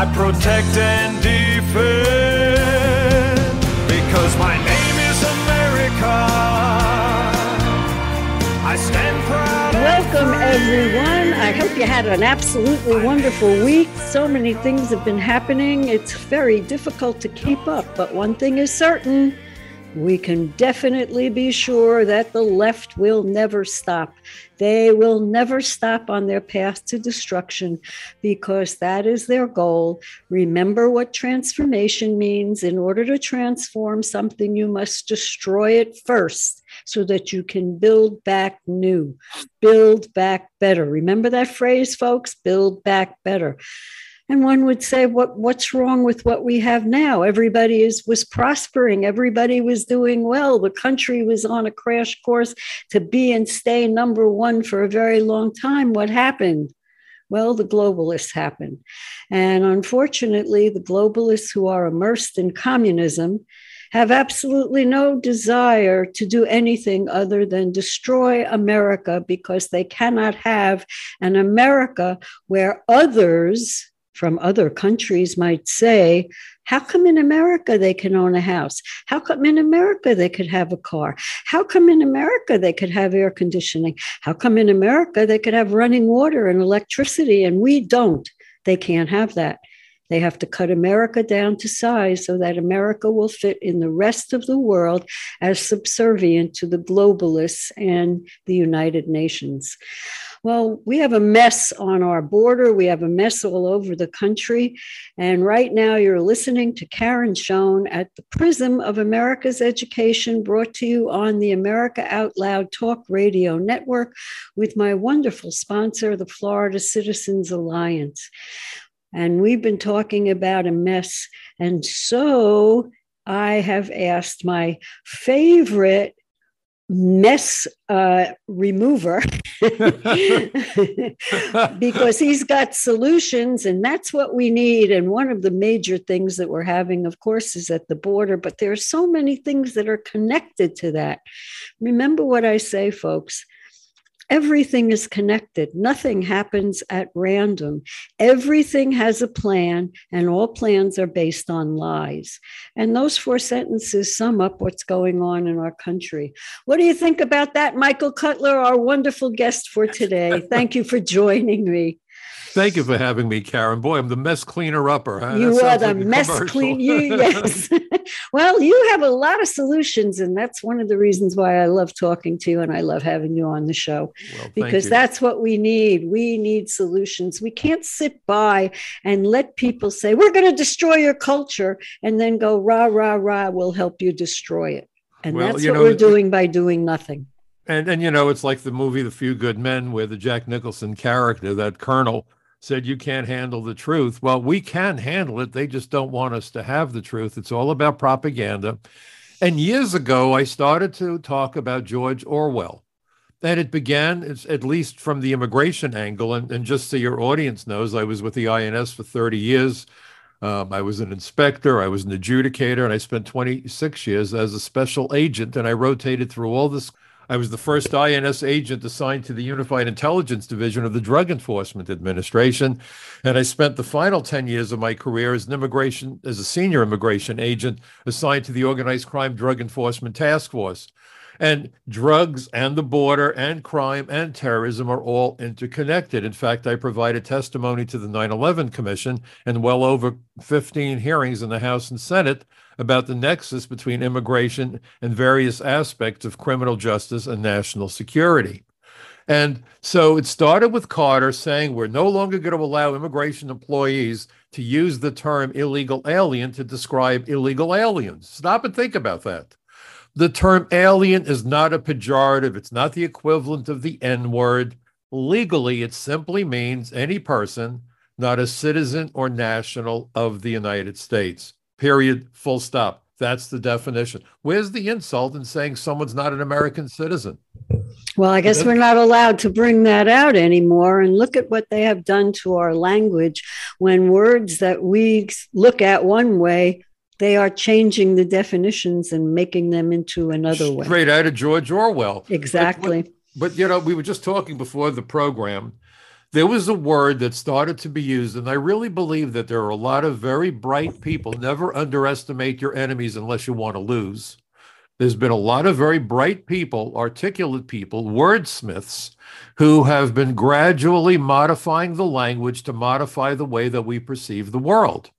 I protect and defend because my name is America. I stand proud. Welcome, everyone. I hope you had an absolutely wonderful week. So many things have been happening. It's very difficult to keep up, but one thing is certain. We can definitely be sure that the left will never stop. They will never stop on their path to destruction because that is their goal. Remember what transformation means. In order to transform something, you must destroy it first so that you can build back new, build back better. Remember that phrase, folks? Build back better. And one would say, what, what's wrong with what we have now? Everybody is, was prospering. Everybody was doing well. The country was on a crash course to be and stay number one for a very long time. What happened? Well, the globalists happened. And unfortunately, the globalists who are immersed in communism have absolutely no desire to do anything other than destroy America because they cannot have an America where others from other countries might say, how come in America they can own a house? How come in America they could have a car? How come in America they could have air conditioning? How come in America they could have running water and electricity and we don't? They can't have that. They have to cut America down to size so that America will fit in the rest of the world as subservient to the globalists and the United Nations. Well, we have a mess on our border. We have a mess all over the country. And right now, you're listening to Karen Schoen at the Prism of America's Education, brought to you on the America Out Loud Talk Radio Network with my wonderful sponsor, the Florida Citizens Alliance. And we've been talking about a mess. And so I have asked my favorite mess uh, remover. Because he's got solutions and that's what we need. And one of the major things that we're having of course is at the border but there are so many things that are connected to that. Remember what i say folks Everything is connected. Nothing happens at random. Everything has a plan, and all plans are based on lies. And those four sentences sum up what's going on in our country. What do you think about that, Michael Cutler, our wonderful guest for today? Thank you for joining me. Thank you for having me, Karen. Boy, I'm the mess cleaner upper. Huh? You are the like mess clean. You yes. well, you have a lot of solutions, and that's one of the reasons why I love talking to you and I love having you on the show well, because that's what we need. We need solutions. We can't sit by and let people say we're going to destroy your culture and then go rah rah rah. We'll help you destroy it, and well, that's what know, we're doing by doing nothing. And and you know, it's like the movie The Few Good Men, where the Jack Nicholson character, that colonel, said you can't handle the truth. Well, we can handle it. They just don't want us to have the truth. It's all about propaganda. And years ago, I started to talk about George Orwell. And it began, it's at least from the immigration angle. And, and just so your audience knows, I was with the INS for 30 years. Um, I was an inspector, I was an adjudicator, and I spent 26 years as a special agent. And I rotated through all this I was the first INS agent assigned to the Unified Intelligence Division of the Drug Enforcement Administration, and I spent the final 10 years of my career as an immigration as a senior immigration agent assigned to the Organized Crime Drug Enforcement Task Force. And drugs and the border and crime and terrorism are all interconnected. In fact, I provided testimony to the 9 11 Commission and well over 15 hearings in the House and Senate about the nexus between immigration and various aspects of criminal justice and national security. And so it started with Carter saying we're no longer going to allow immigration employees to use the term illegal alien to describe illegal aliens. Stop and think about that. The term alien is not a pejorative, it's not the equivalent of the N word. Legally, it simply means any person not a citizen or national of the United States. Period. Full stop. That's the definition. Where's the insult in saying someone's not an American citizen? Well, I guess we're not allowed to bring that out anymore. And look at what they have done to our language when words that we look at one way, they are changing the definitions and making them into another way. Straight out of George Orwell. Exactly. But, but, you know, we were just talking before the program. There was a word that started to be used, and I really believe that there are a lot of very bright people. Never underestimate your enemies unless you want to lose. There's been a lot of very bright people, articulate people, wordsmiths, who have been gradually modifying the language to modify the way that we perceive the world.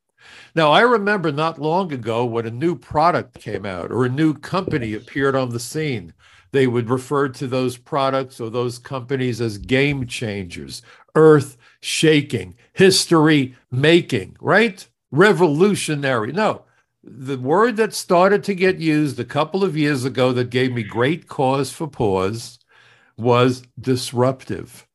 Now, I remember not long ago when a new product came out or a new company appeared on the scene, they would refer to those products or those companies as game changers, earth shaking, history making, right? Revolutionary. No, the word that started to get used a couple of years ago that gave me great cause for pause was disruptive.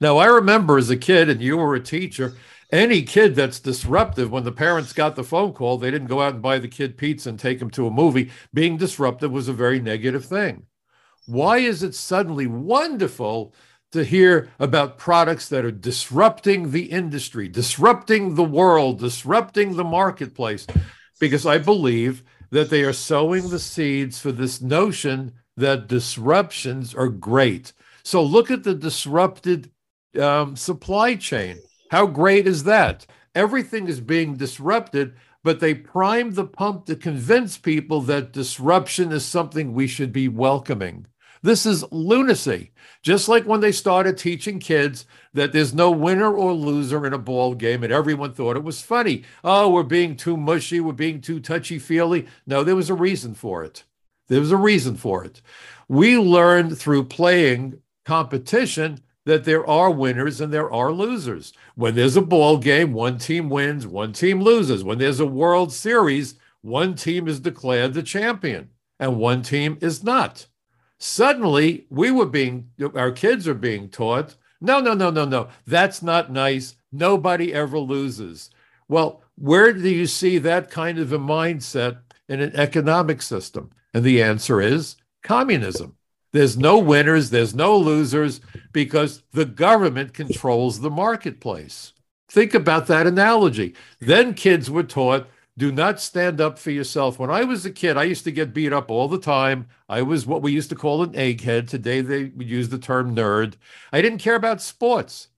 Now, I remember as a kid, and you were a teacher, any kid that's disruptive, when the parents got the phone call, they didn't go out and buy the kid pizza and take him to a movie. Being disruptive was a very negative thing. Why is it suddenly wonderful to hear about products that are disrupting the industry, disrupting the world, disrupting the marketplace? Because I believe that they are sowing the seeds for this notion that disruptions are great. So look at the disrupted um, supply chain. How great is that? Everything is being disrupted, but they prime the pump to convince people that disruption is something we should be welcoming. This is lunacy. Just like when they started teaching kids that there's no winner or loser in a ball game, and everyone thought it was funny. Oh, we're being too mushy, we're being too touchy feely. No, there was a reason for it. There was a reason for it. We learned through playing competition that there are winners and there are losers. When there's a ball game, one team wins, one team loses. When there's a World Series, one team is declared the champion and one team is not. Suddenly, we were being, our kids are being taught, no, no, no, no, no, that's not nice. Nobody ever loses. Well, where do you see that kind of a mindset in an economic system? And the answer is communism. There's no winners, there's no losers because the government controls the marketplace. Think about that analogy. Then kids were taught do not stand up for yourself. When I was a kid, I used to get beat up all the time. I was what we used to call an egghead. Today they would use the term nerd. I didn't care about sports.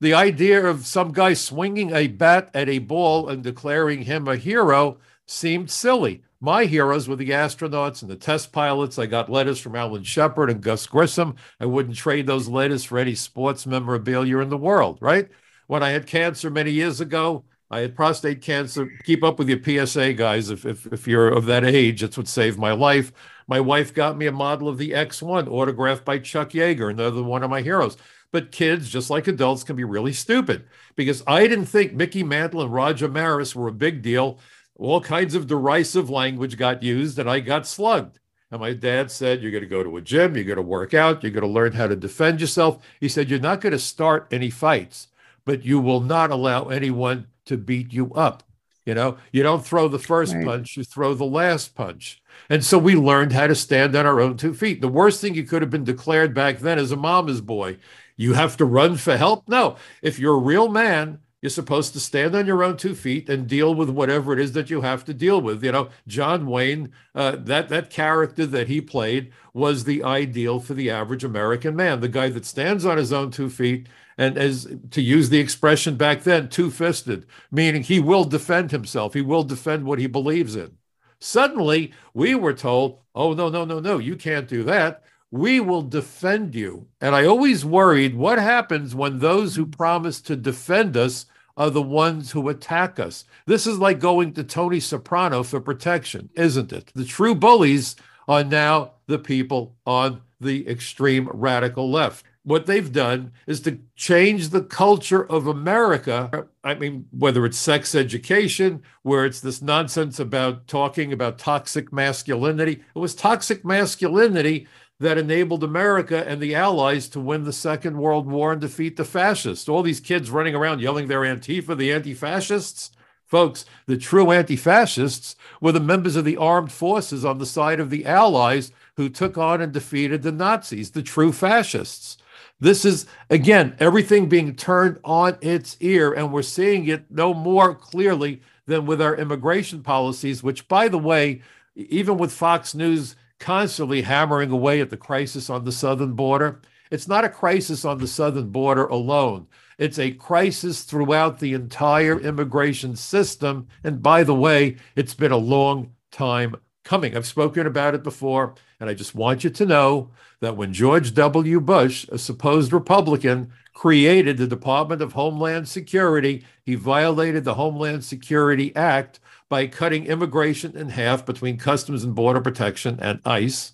The idea of some guy swinging a bat at a ball and declaring him a hero seemed silly. My heroes were the astronauts and the test pilots. I got letters from Alan Shepard and Gus Grissom. I wouldn't trade those letters for any sports memorabilia in the world, right? When I had cancer many years ago, I had prostate cancer. Keep up with your PSA, guys. If, if, if you're of that age, that's what saved my life. My wife got me a model of the X1 autographed by Chuck Yeager, another one of my heroes. But kids, just like adults, can be really stupid because I didn't think Mickey Mantle and Roger Maris were a big deal all kinds of derisive language got used and I got slugged. And my dad said, You're going to go to a gym, you're going to work out, you're going to learn how to defend yourself. He said, You're not going to start any fights, but you will not allow anyone to beat you up. You know, you don't throw the first right. punch, you throw the last punch. And so we learned how to stand on our own two feet. The worst thing you could have been declared back then as a mama's boy. You have to run for help. No, if you're a real man, you're supposed to stand on your own two feet and deal with whatever it is that you have to deal with. You know, John Wayne, uh, that that character that he played was the ideal for the average American man, the guy that stands on his own two feet and as to use the expression back then, two-fisted, meaning he will defend himself. He will defend what he believes in. Suddenly, we were told, "Oh no, no, no, no, you can't do that." we will defend you. And I always worried what happens when those who promise to defend us are the ones who attack us. This is like going to Tony Soprano for protection, isn't it? The true bullies are now the people on the extreme radical left. What they've done is to change the culture of America. I mean, whether it's sex education, where it's this nonsense about talking about toxic masculinity, it was toxic masculinity that enabled America and the Allies to win the Second World War and defeat the fascists. All these kids running around yelling they're Antifa, the anti fascists. Folks, the true anti fascists were the members of the armed forces on the side of the Allies who took on and defeated the Nazis, the true fascists. This is, again, everything being turned on its ear, and we're seeing it no more clearly than with our immigration policies, which, by the way, even with Fox News constantly hammering away at the crisis on the southern border, it's not a crisis on the southern border alone. It's a crisis throughout the entire immigration system. And by the way, it's been a long time coming. I've spoken about it before, and I just want you to know that when George W. Bush, a supposed Republican, created the Department of Homeland Security, he violated the Homeland Security Act by cutting immigration in half between Customs and Border Protection and ICE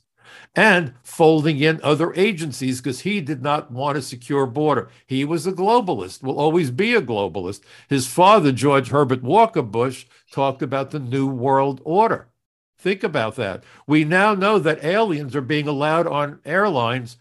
and folding in other agencies because he did not want a secure border. He was a globalist, will always be a globalist. His father, George Herbert Walker Bush, talked about the New World Order. Think about that. We now know that aliens are being allowed on airlines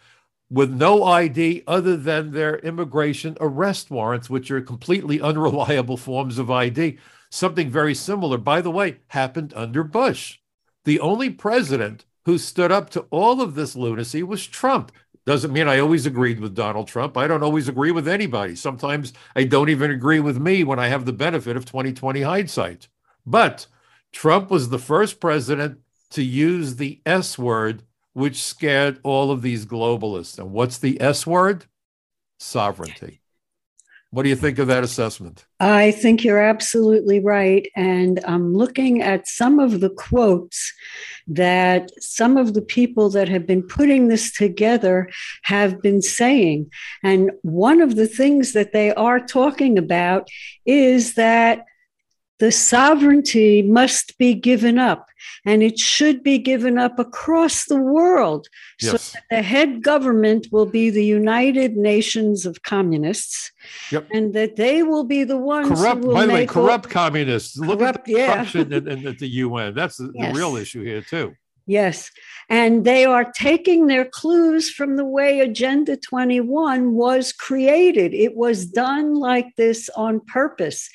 with no ID other than their immigration arrest warrants, which are completely unreliable forms of ID. Something very similar, by the way, happened under Bush. The only president who stood up to all of this lunacy was Trump. Doesn't mean I always agreed with Donald Trump. I don't always agree with anybody. Sometimes I don't even agree with me when I have the benefit of 2020 hindsight. But Trump was the first president to use the S word, which scared all of these globalists. And what's the S word? Sovereignty. What do you think of that assessment? I think you're absolutely right. And I'm looking at some of the quotes that some of the people that have been putting this together have been saying. And one of the things that they are talking about is that the sovereignty must be given up and it should be given up across the world yes. so that the head government will be the united nations of communists yep. and that they will be the ones corrupt by the way corrupt all, communists corrupt, look at the corruption yeah. in, in, at the un that's the, yes. the real issue here too Yes. And they are taking their clues from the way Agenda 21 was created. It was done like this on purpose.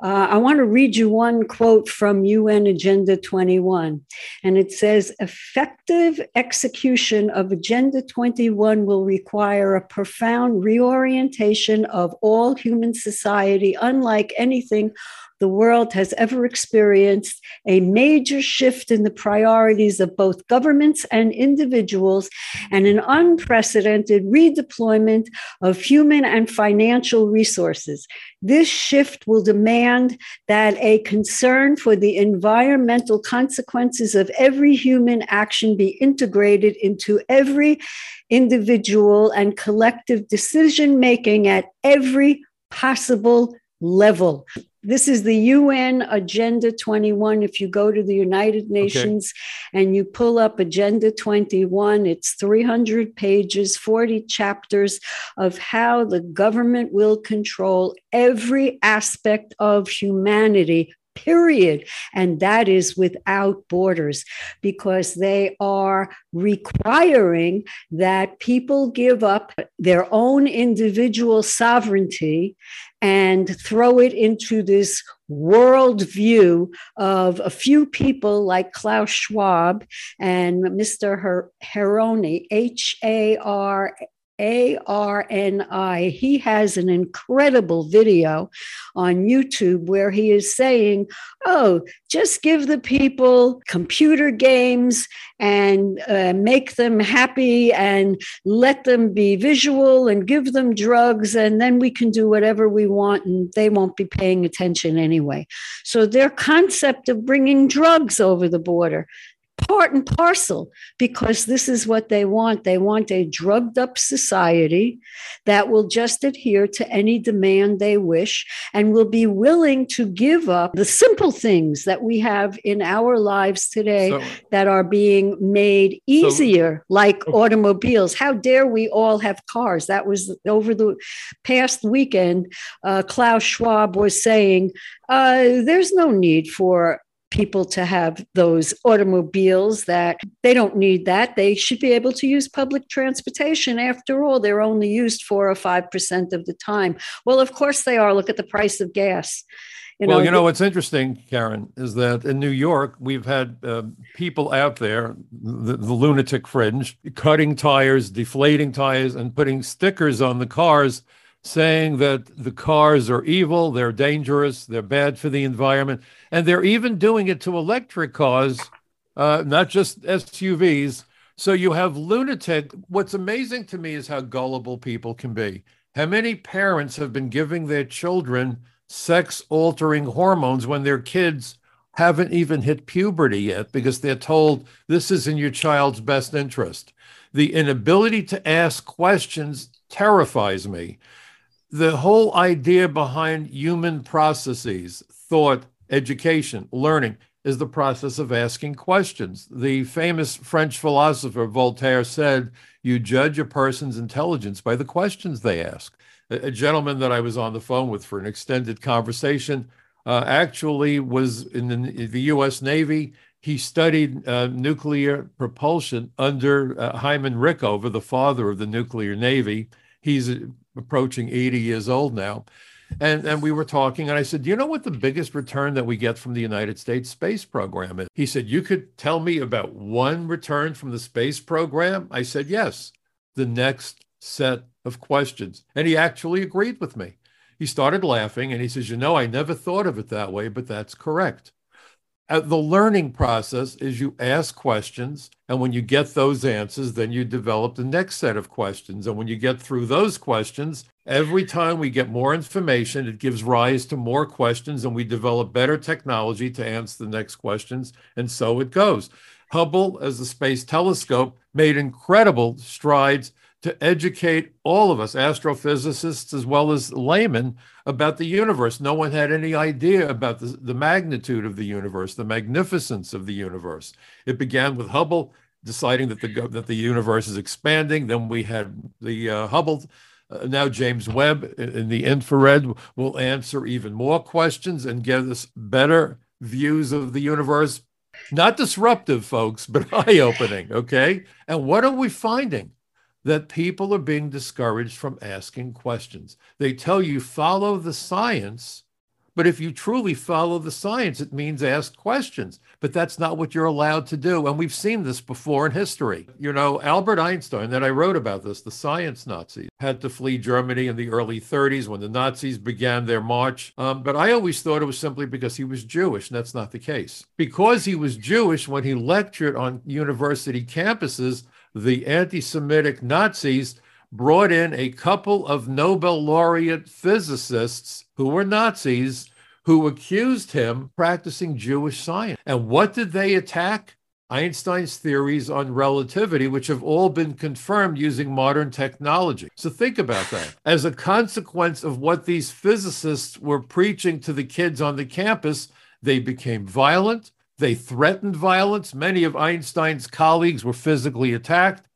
Uh, I want to read you one quote from UN Agenda 21. And it says effective execution of Agenda 21 will require a profound reorientation of all human society, unlike anything the world has ever experienced a major shift in the priorities of both governments and individuals, and an unprecedented redeployment of human and financial resources. This shift will demand that a concern for the environmental consequences of every human action be integrated into every individual and collective decision making at every possible level. This is the UN Agenda 21. If you go to the United Nations okay. and you pull up Agenda 21, it's 300 pages, 40 chapters of how the government will control every aspect of humanity period. And that is without borders because they are requiring that people give up their own individual sovereignty and throw it into this world view of a few people like Klaus Schwab and Mr. Her- Haroni, H A R a R N I. He has an incredible video on YouTube where he is saying, Oh, just give the people computer games and uh, make them happy and let them be visual and give them drugs, and then we can do whatever we want and they won't be paying attention anyway. So, their concept of bringing drugs over the border part and parcel because this is what they want. They want a drugged up society that will just adhere to any demand they wish and will be willing to give up the simple things that we have in our lives today so, that are being made easier, so, like okay. automobiles. How dare we all have cars? That was over the past weekend. Uh, Klaus Schwab was saying uh, there's no need for people to have those automobiles that they don't need that. They should be able to use public transportation. After all, they're only used four or 5% of the time. Well, of course they are. Look at the price of gas. You well, know, you know what's interesting, Karen, is that in New York we've had uh, people out there, the, the, lunatic fringe, cutting tires, deflating tires, and putting stickers on the cars saying that the cars are evil, they're dangerous, they're bad for the environment, and they're even doing it to electric cars, uh, not just SUVs. So you have lunatic. What's amazing to me is how gullible people can be. How many parents have been giving their children sex altering hormones when their kids haven't even hit puberty yet because they're told this is in your child's best interest. The inability to ask questions terrifies me. The whole idea behind human processes, thought, education, learning, is the process of asking questions. The famous French philosopher Voltaire said, You judge a person's intelligence by the questions they ask a gentleman that I was on the phone with for an extended conversation uh, actually was in the, the, U.S. Navy. He studied uh, nuclear propulsion under uh, Hyman Rickover, the father of the nuclear navy. He's approaching 80 years old now. And, and we were talking, and I said, Do you know what the biggest return that we get from the United States space program is? He said, You could tell me about one return from the space program? I said, Yes, the next set of questions. And he actually agreed with me. He started laughing and he says, You know, I never thought of it that way, but that's correct. Uh, the learning process is you ask questions, and when you get those answers, then you develop the next set of questions. And when you get through those questions, every time we get more information, it gives rise to more questions, and we develop better technology to answer the next questions. And so it goes. Hubble, as a space telescope, made incredible strides to educate all of us, astrophysicists as well as laymen, about the universe. No one had any idea about the, the magnitude of the universe, the magnificence of the universe. It began with Hubble deciding that the that the universe is expanding. Then we had the uh, Hubble. Uh, now James Webb in the infrared will answer even more questions and give us better views of the universe. Not disruptive, folks, but eye-opening. Okay, and what are we finding? That people are being discouraged from asking questions. They tell you follow the science, but if you truly follow the science, it means ask questions. But that's not what you're allowed to do. And we've seen this before in history. You know, Albert Einstein, that I wrote about this, the science Nazi, had to flee Germany in the early 30s when the Nazis began their march. Um, but I always thought it was simply because he was Jewish, and that's not the case. Because he was Jewish, when he lectured on university campuses, the anti Semitic Nazis brought in a couple of Nobel laureate physicists who were Nazis who accused him practicing Jewish science. And what did they attack? Einstein's theories on relativity, which have all been confirmed using modern technology. So think about that. As a consequence of what these physicists were preaching to the kids on the campus, they became violent, they threatened violence. Many of Einstein's colleagues were physically attacked.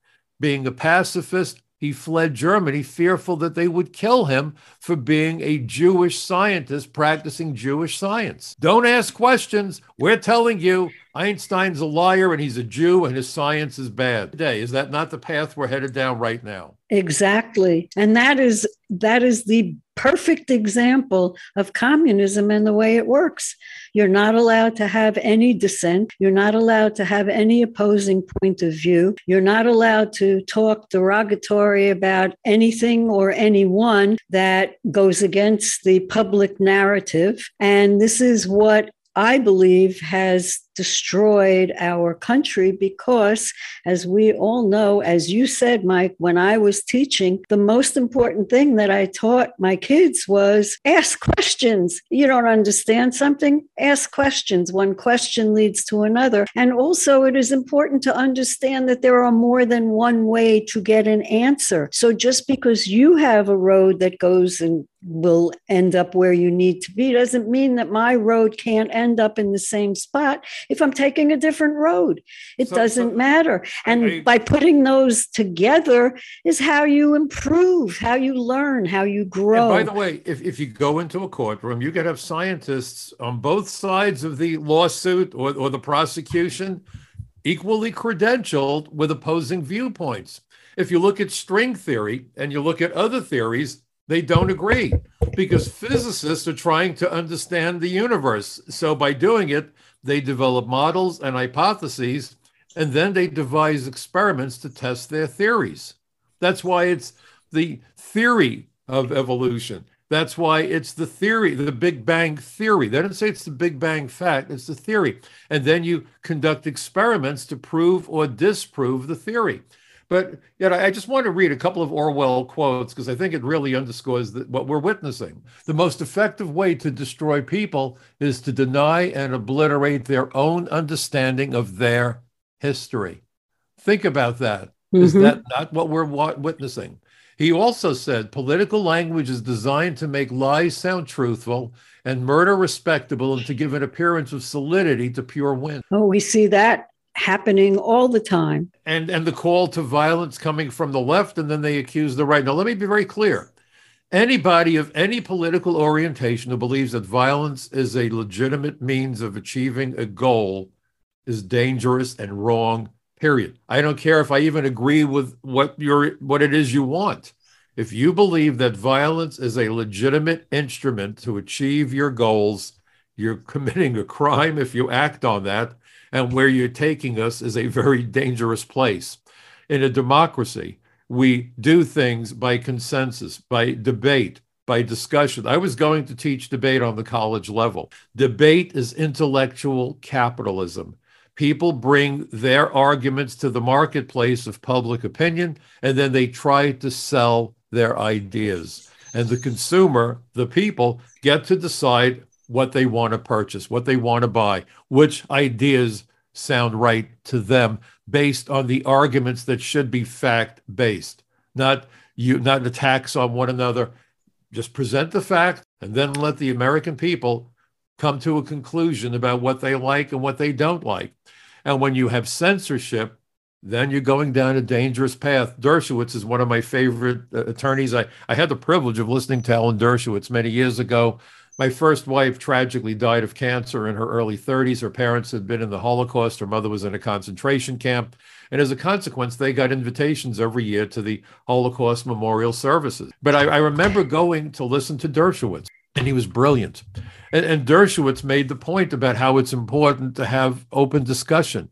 Being a pacifist, he fled Germany, fearful that they would kill him for being a Jewish scientist practicing Jewish science. Don't ask questions. We're telling you Einstein's a liar and he's a Jew and his science is bad. Today, is that not the path we're headed down right now? Exactly. And that is that is the perfect example of communism and the way it works. You're not allowed to have any dissent. You're not allowed to have any opposing point of view. You're not allowed to talk derogatory about anything or anyone that goes against the public narrative. And this is what I believe has destroyed our country because, as we all know, as you said, Mike, when I was teaching, the most important thing that I taught my kids was ask questions. You don't understand something? Ask questions. One question leads to another. And also, it is important to understand that there are more than one way to get an answer. So just because you have a road that goes and will end up where you need to be doesn't mean that my road can't end up in the same spot if I'm taking a different road. It So- doesn't so- matter. And I- by putting those together is how you improve, how you learn, how you grow. And by the way, if, if you go into a courtroom, you could have scientists on both sides of the lawsuit or, or the prosecution equally credentialed with opposing viewpoints. If you look at string theory and you look at other theories, they don't agree because physicists are trying to understand the universe. So by doing it, they develop models and hypotheses, and then they devise experiments to test their theories. That's why it's the theory of evolution. That's why it's the theory, the Big Bang theory. They don't say it's the Big Bang fact, it's the theory. And then you conduct experiments to prove or disprove the theory. But yet, I just want to read a couple of Orwell quotes because I think it really underscores that what we're witnessing. The most effective way to destroy people is to deny and obliterate their own understanding of their history. Think about that. Is Mhm. that not what we're witnessing? He also said political language is designed to make lies sound truthful and murder respectable and to give an appearance of solidity to pure wind. Oh, we see that happening all the time. And and the call to violence coming from the left, and then they accuse the right. Now, let me be very clear. Anybody of any political orientation who believes that violence is a legitimate means of achieving a goal is dangerous and wrong. Period. I don't care if I even agree with what you're what it is you want. If you believe that violence is a legitimate instrument to achieve your goals, you're committing a crime if you act on that. And where you're taking us is a very dangerous place. In a democracy, we do things by consensus, by debate, by discussion. I was going to teach debate on the college level. Debate is intellectual capitalism. People bring their arguments to the marketplace of public opinion, and then they try to sell their ideas. And the consumer, the people, get to decide what they want to purchase, what they want to buy, which ideas sound right to them based on the arguments that should be fact based, not you not attacks on one another. Just present the fact and then let the American people come to a conclusion about what they like and what they don't like. And when you have censorship, then you're going down a dangerous path. Dershowitz is one of my favorite uh, attorneys. I, I had the privilege of listening to Alan Dershowitz many years ago. My first wife tragically died of cancer in her early 30s. Her parents had been in the Holocaust. Her mother was in a concentration camp. And as a consequence, they got invitations every year to the Holocaust memorial services. But I, I remember going to listen to Dershowitz, and he was brilliant. And, and Dershowitz made the point about how it's important to have open discussion.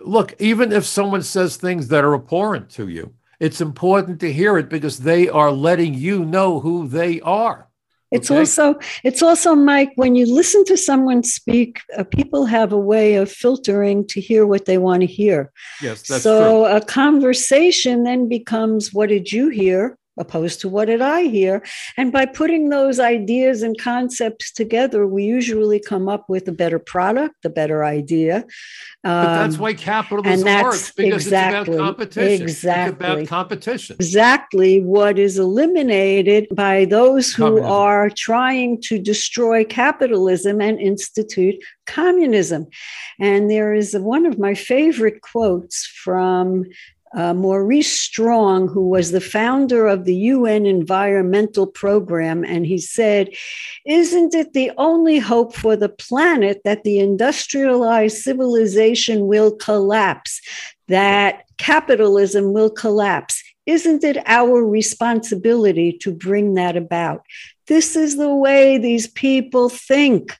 Look, even if someone says things that are abhorrent to you, it's important to hear it because they are letting you know who they are. It's Okay. also it's also Mike when you listen to someone speak, uh, people have a way of filtering to hear what they want to hear. Yes, that's so true. a conversation then becomes what did you hear opposed to what did I hear? And by putting those ideas and concepts together, we usually come up with a better product, a better idea. But that's Um, why capitalism that's works because exactly- it's about competition. It's exactly. about competition. exactly what is eliminated by those who Communism. are trying to destroy capitalism and institute communism. And there is one of my favorite quotes from uh, Maurice Strong, who was the founder of the UN Environmental Program. And he said, Isn't it the only hope for the planet that the industrialized civilization will collapse, that capitalism will collapse? Isn't it our responsibility to bring that about? This is the way these people think.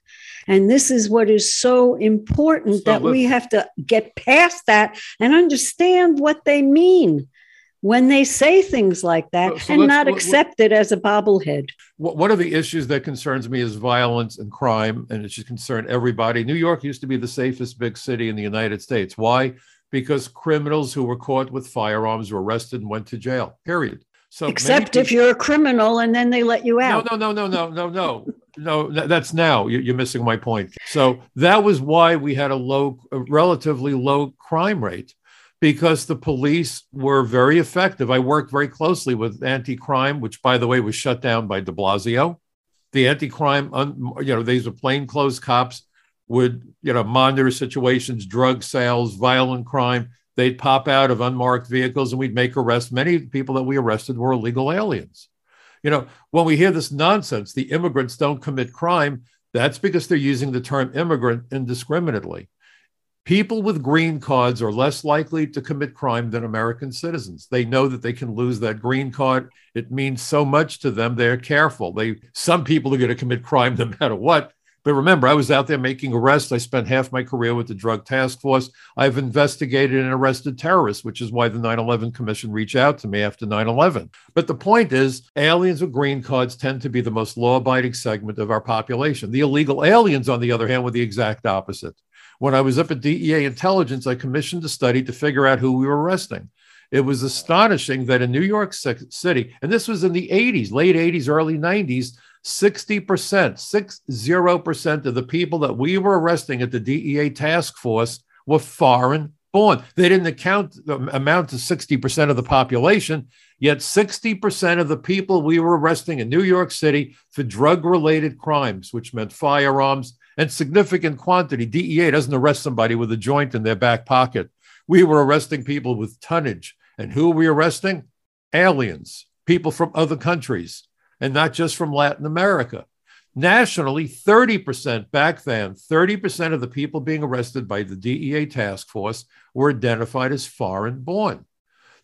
And this is what is so important So that we have to get past that and understand what they mean when they say things like that So- and not accept it as a bobblehead. One of the issues that concerns me is violence and crime, and it should concern everybody. New York used to be the safest big city in the United States. Why? Because criminals who were caught with firearms were arrested and went to jail. Period. So Except if you're a criminal and then they let you out. no, no, no, no, no, no, no. th- That's now. You- You're missing my point. So that was why we had a low, a relatively low crime rate, because the police were very effective. I worked very closely with anti-crime, which, by the way, was shut down by De Blasio. The anti-crime, you know, these are plainclothes cops. would, you know, monitor situations, drug sales, violent crime. They'd pop out of unmarked vehicles and we'd make arrests. Many people that we arrested were illegal aliens. You know, when we hear this nonsense, the immigrants don't commit crime, that's because they're using the term immigrant indiscriminately. People with green cards are less likely to commit crime than American citizens. They know that they can lose that green card. It means so much to them. They're careful. They some people are going to commit crime no matter what, but remember, I was out there making arrests. I spent half my career with the Drug Task Force. I've investigated and arrested terrorists, which is why the 9 11 Commission reached out to me after 9 11. But the point is, aliens with green cards tend to be the most law abiding segment of our population. The illegal aliens, on the other hand, were the exact opposite. When I was up at DEA Intelligence, I commissioned a study to figure out who we were arresting. It was astonishing that in New York City, and this was in the 80s, late 80s, early 90s, 60%, 60% of the people that we were arresting at the DEA task force were foreign born. They didn't account uh, amount to 60% of the population, yet 60% of the people we were arresting in New York City for drug related crimes, which meant firearms and significant quantity. DEA doesn't arrest somebody with a joint in their back pocket. We were arresting people with tonnage. And who are we arresting? Aliens, people from other countries and not just from Latin America. Nationally, 30% back then, 30% of the people being arrested by the DEA task force were identified as foreign born.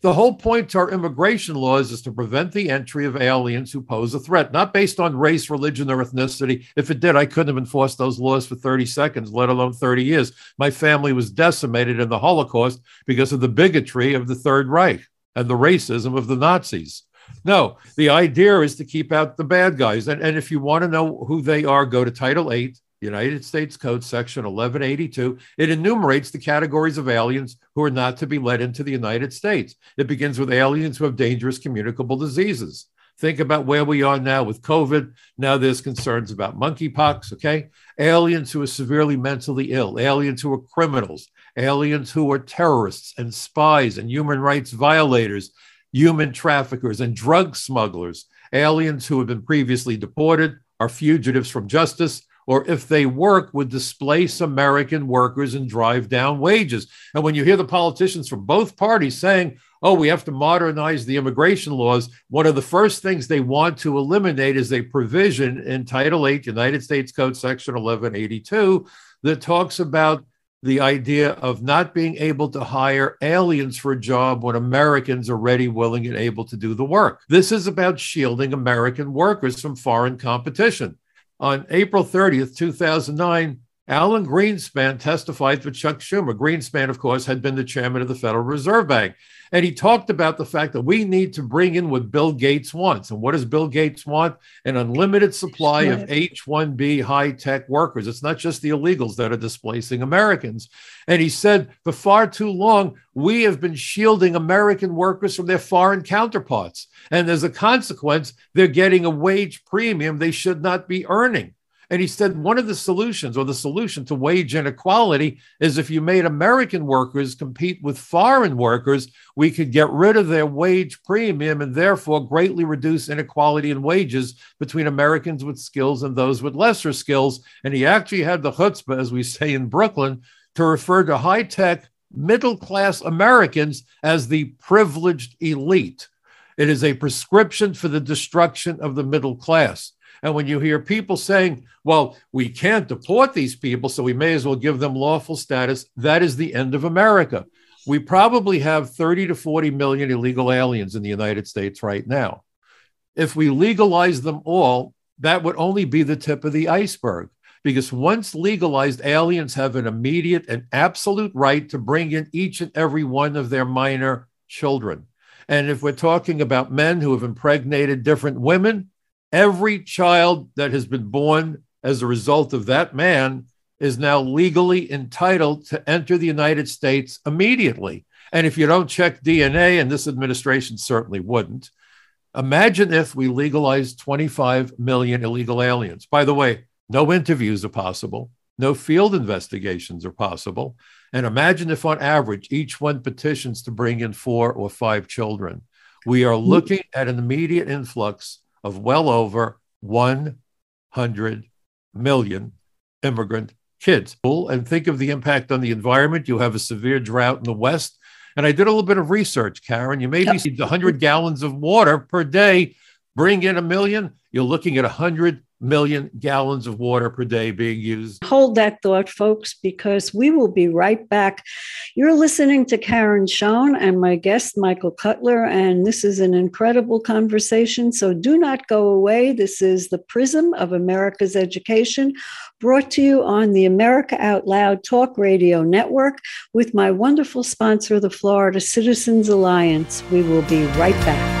The whole point to our immigration laws is to prevent the entry of aliens who pose a threat, not based on race, religion, or ethnicity. If it did, I couldn't have enforced those laws for 30 seconds, let alone 30 years. My family was decimated in the Holocaust because of the bigotry of the Third Reich and the racism of the Nazis. No, the idea is to keep out the bad guys. And, and if you want to know who they are, go to Title 8, United States Code, Section 1182. It enumerates the categories of aliens who are not to be let into the United States. It begins with aliens who have dangerous communicable diseases. Think about where we are now with COVID. Now there's concerns about monkeypox, okay? Aliens who are severely mentally ill, aliens who are criminals, aliens who are terrorists and spies and human rights violators, human traffickers, and drug smugglers, aliens who have been previously deported, are fugitives from justice, or if they work, would displace American workers and drive down wages. And when you hear the politicians from both parties saying, oh, we have to modernize the immigration laws, one of the first things they want to eliminate is a provision in Title 8, United States Code, Section 1182, that talks about the idea of not being able to hire aliens for a job when Americans are ready, willing, and able to do the work. This is about shielding American workers from foreign competition. On April 30th, 2009, Alan Greenspan testified for Chuck Schumer. Greenspan, of course, had been the chairman of the Federal Reserve Bank. And he talked about the fact that we need to bring in what Bill Gates wants. And what does Bill Gates want? An unlimited supply of H 1B high tech workers. It's not just the illegals that are displacing Americans. And he said, for far too long, we have been shielding American workers from their foreign counterparts. And as a consequence, they're getting a wage premium they should not be earning. And he said one of the solutions or the solution to wage inequality is if you made American workers compete with foreign workers, we could get rid of their wage premium and therefore greatly reduce inequality in wages between Americans with skills and those with lesser skills. And he actually had the chutzpah, as we say in Brooklyn, to refer to high tech middle class Americans as the privileged elite. It is a prescription for the destruction of the middle class. And when you hear people saying, well, we can't deport these people, so we may as well give them lawful status, that is the end of America. We probably have 30 to 40 million illegal aliens in the United States right now. If we legalize them all, that would only be the tip of the iceberg. Because once legalized, aliens have an immediate and absolute right to bring in each and every one of their minor children. And if we're talking about men who have impregnated different women, Every child that has been born as a result of that man is now legally entitled to enter the United States immediately. And if you don't check DNA, and this administration certainly wouldn't, imagine if we legalized 25 million illegal aliens. By the way, no interviews are possible, no field investigations are possible. And imagine if, on average, each one petitions to bring in four or five children. We are hmm. looking at an immediate influx of well over 100 million immigrant kids. And think of the impact on the environment. You have a severe drought in the West. And I did a little bit of research, Karen. You maybe see 100 gallons of water per day, bring in a million. You're looking at 100 million gallons of water per day being used. Hold that thought, folks, because we will be right back. You're listening to Karen Schoen and my guest, Michael Cutler, and this is an incredible conversation. So do not go away. This is the Prism of America's Education, brought to you on the America Out Loud Talk Radio Network with my wonderful sponsor, the Florida Citizens Alliance. We will be right back.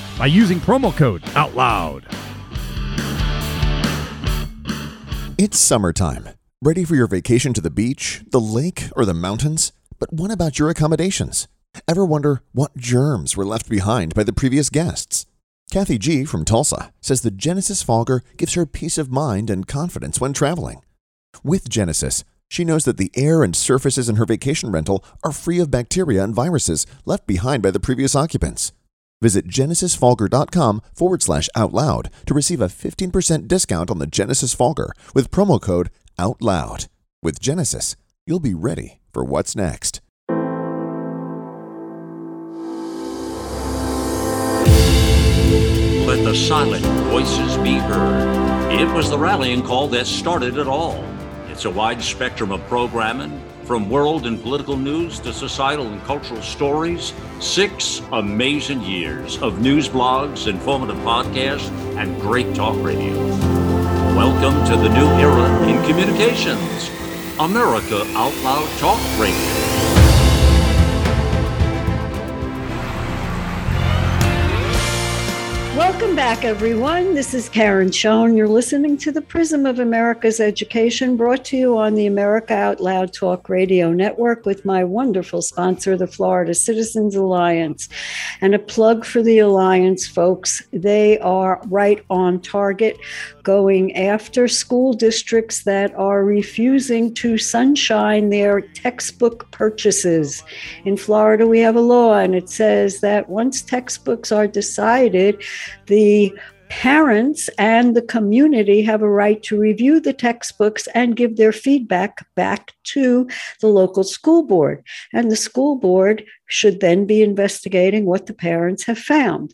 by using promo code OUTLOUD. It's summertime. Ready for your vacation to the beach, the lake, or the mountains? But what about your accommodations? Ever wonder what germs were left behind by the previous guests? Kathy G. from Tulsa says the Genesis Fogger gives her peace of mind and confidence when traveling. With Genesis, she knows that the air and surfaces in her vacation rental are free of bacteria and viruses left behind by the previous occupants. Visit genesisfogger.com forward slash out loud to receive a 15% discount on the Genesis Fogger with promo code OUTLOUD. With Genesis, you'll be ready for what's next. Let the silent voices be heard. It was the rallying call that started it all. It's a wide spectrum of programming from world and political news to societal and cultural stories, six amazing years of news blogs, informative podcasts, and great talk radio. Welcome to the new era in communications. America Out Loud Talk Radio. Welcome back, everyone. This is Karen Schoen. You're listening to the Prism of America's Education, brought to you on the America Out Loud Talk Radio Network with my wonderful sponsor, the Florida Citizens Alliance. And a plug for the Alliance, folks. They are right on target, going after school districts that are refusing to sunshine their textbook purchases. In Florida, we have a law, and it says that once textbooks are decided, the parents and the community have a right to review the textbooks and give their feedback back to the local school board. And the school board should then be investigating what the parents have found.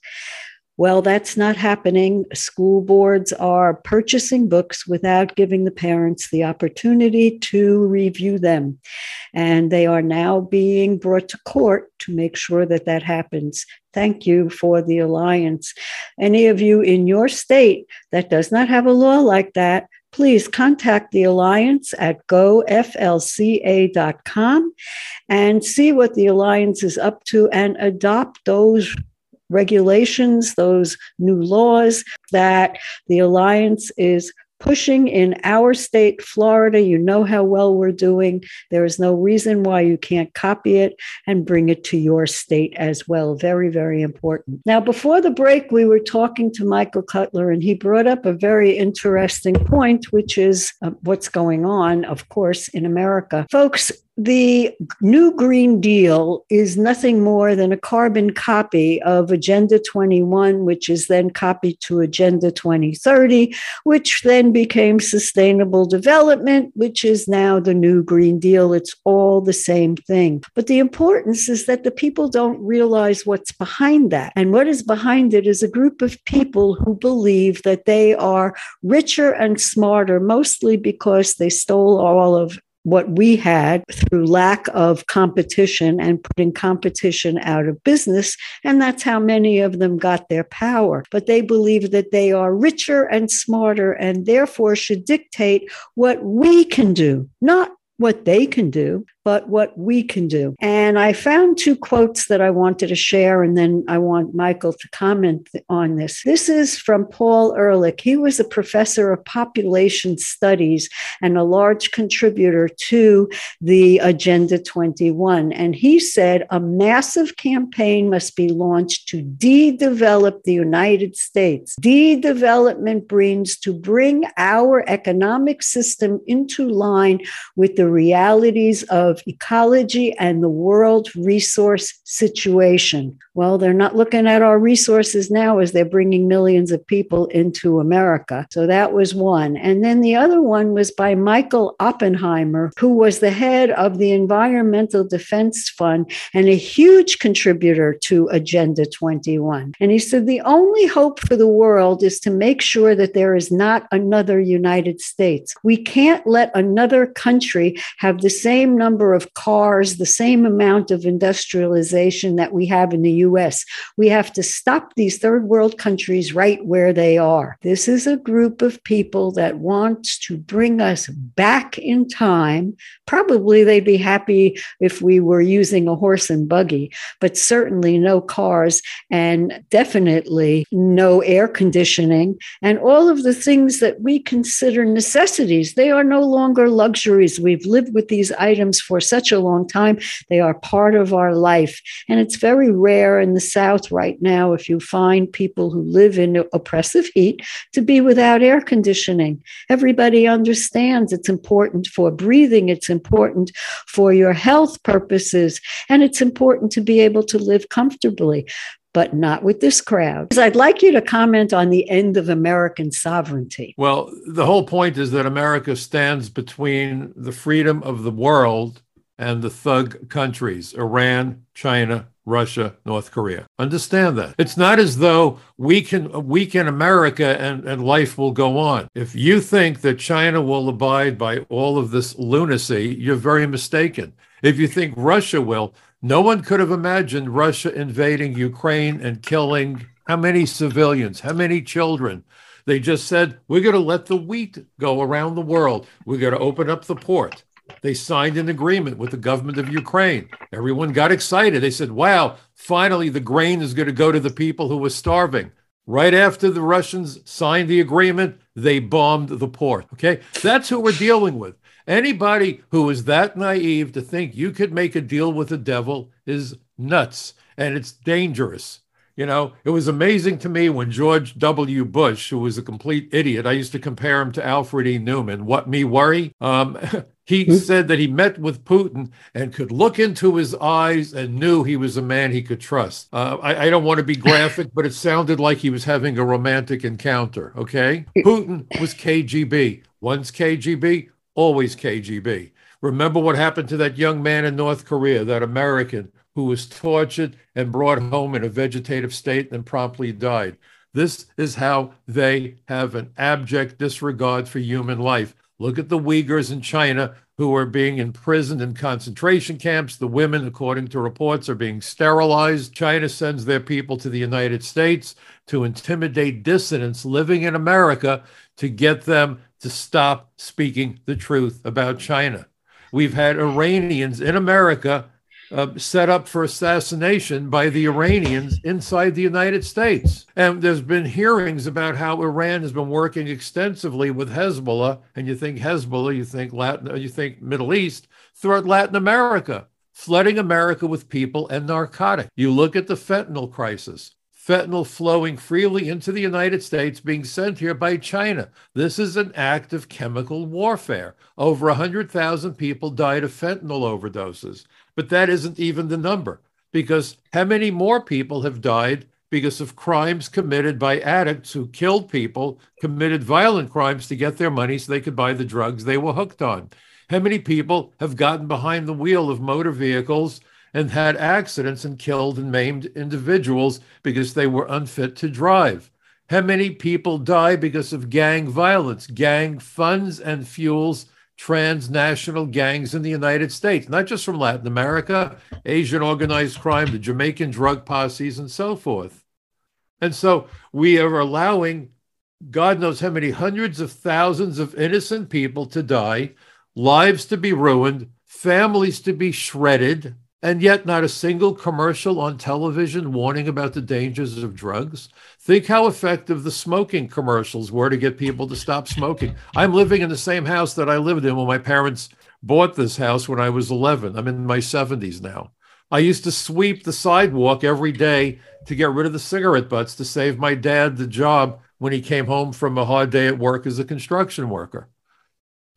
Well, that's not happening. School boards are purchasing books without giving the parents the opportunity to review them. And they are now being brought to court to make sure that that happens. Thank you for the alliance. Any of you in your state that does not have a law like that, please contact the Alliance at goflca.com and see what the Alliance is up to and adopt those regulations, those new laws that the Alliance is pushing in our state, Florida. You know how well we're doing. There is no reason why you can't copy it and bring it to your state as well. Very, very important. Now, before the break, we were talking to Michael Cutler, and he brought up a very interesting point, which is uh, what's going on, of course, in America. Folks, the new Green Deal is nothing more than a carbon copy of Agenda 21, which is then copied to Agenda 2030, which then became Sustainable Development, which is now the new Green Deal. It's all the same thing. But the importance is that the people don't realize what's behind that. And what is behind it is a group of people who believe that they are richer and smarter, mostly because they stole all of what we had through lack of competition and putting competition out of business. And that's how many of them got their power. But they believe that they are richer and smarter and therefore should dictate what we can do, not what they can do, but what we can do. And I found two quotes that I wanted to share, and then I want Michael to comment on this. This is from Paul Ehrlich. He was a professor of population studies and a large contributor to the Agenda 21. And he said a massive campaign must be launched to de develop the United States. De development brings to bring our economic system into line with the realities of ecology and the world resource situation. Well, they're not looking at our resources now as they're bringing millions of people into America. So that was one. And then the other one was by Michael Oppenheimer, who was the head of the Environmental Defense Fund and a huge contributor to Agenda 21. And he said the only hope for the world is to make sure that there is not another United States. We can't let another country have the same number of cars, the same amount of industrialization that we have in the US. We have to stop these third world countries right where they are. This is a group of people that wants to bring us back in time. Probably they'd be happy if we were using a horse and buggy, but certainly no cars and definitely no air conditioning and all of the things that we consider necessities. They are no longer luxuries. We've lived with these items for such a long time. They are part of our life. And it's very rare in the South right now, if you find people who live in oppressive heat, to be without air conditioning. Everybody understands it's important for breathing, it's important for your health purposes, and it's important to be able to live comfortably but not with this crowd. I'd like you to comment on the end of American sovereignty. Well, the whole point is that America stands between the freedom of the world and the thug countries Iran, China, Russia, North Korea. Understand that. It's not as though we can weaken America and, and life will go on. If you think that China will abide by all of this lunacy, you're very mistaken. If you think Russia will, no one could have imagined Russia invading Ukraine and killing how many civilians, how many children. They just said, we're going to let the wheat go around the world. We're going to open up the port. They signed an agreement with the government of Ukraine. Everyone got excited. They said, wow, finally the grain is going to go to the people who were starving. Right after the Russians signed the agreement, they bombed the port. Okay. That's who we're dealing with. Anybody who is that naive to think you could make a deal with the devil is nuts and it's dangerous. You know, it was amazing to me when George W. Bush, who was a complete idiot, I used to compare him to Alfred E. Neuman. What me worry? Um, He hmm? said that he met with Putin and could look into his eyes and knew he was a man he could trust. Uh, I, I, don't want to be graphic, but it sounded like he was having a romantic encounter. Okay. Putin was KGB. Once KGB, always KGB. Remember what happened to that young man in North Korea, that American who was tortured and brought home in a vegetative state and promptly died. This is how they have an abject disregard for human life. Look at the Uyghurs in China who are being imprisoned in concentration camps. The women, according to reports, are being sterilized. China sends their people to the United States to intimidate dissidents living in America to get them to stop speaking the truth about China. We've had Iranians in America uh, set up for assassination by the Iranians inside the United States. And there's been hearings about how Iran has been working extensively with Hezbollah. And you think Hezbollah, you think Latin, you think Middle East, throughout Latin America, flooding America with people and narcotics. You look at the fentanyl crisis. Fentanyl flowing freely into the United States, being sent here by China. This is an act of chemical warfare. Over 100,000 people died of fentanyl overdoses. But that isn't even the number because how many more people have died because of crimes committed by addicts who killed people, committed violent crimes to get their money so they could buy the drugs they were hooked on? How many people have gotten behind the wheel of motor vehicles and had accidents and killed and maimed individuals because they were unfit to drive? How many people die because of gang violence? Gang funds and fuels transnational gangs in the United States, not just from Latin America, Asian organized crime, the Jamaican drug posses, and so forth. And so we are allowing God knows how many hundreds of thousands of innocent people to die, lives to be ruined, families to be shredded, and yet not a single commercial on television warning about the dangers of drugs. Think how effective the smoking commercials were to get people to stop smoking. I'm living in the same house that I lived in when my parents bought this house when I was 11. I'm in my 70s now. I used to sweep the sidewalk every day to get rid of the cigarette butts to save my dad the job when he came home from a hard day at work as a construction worker.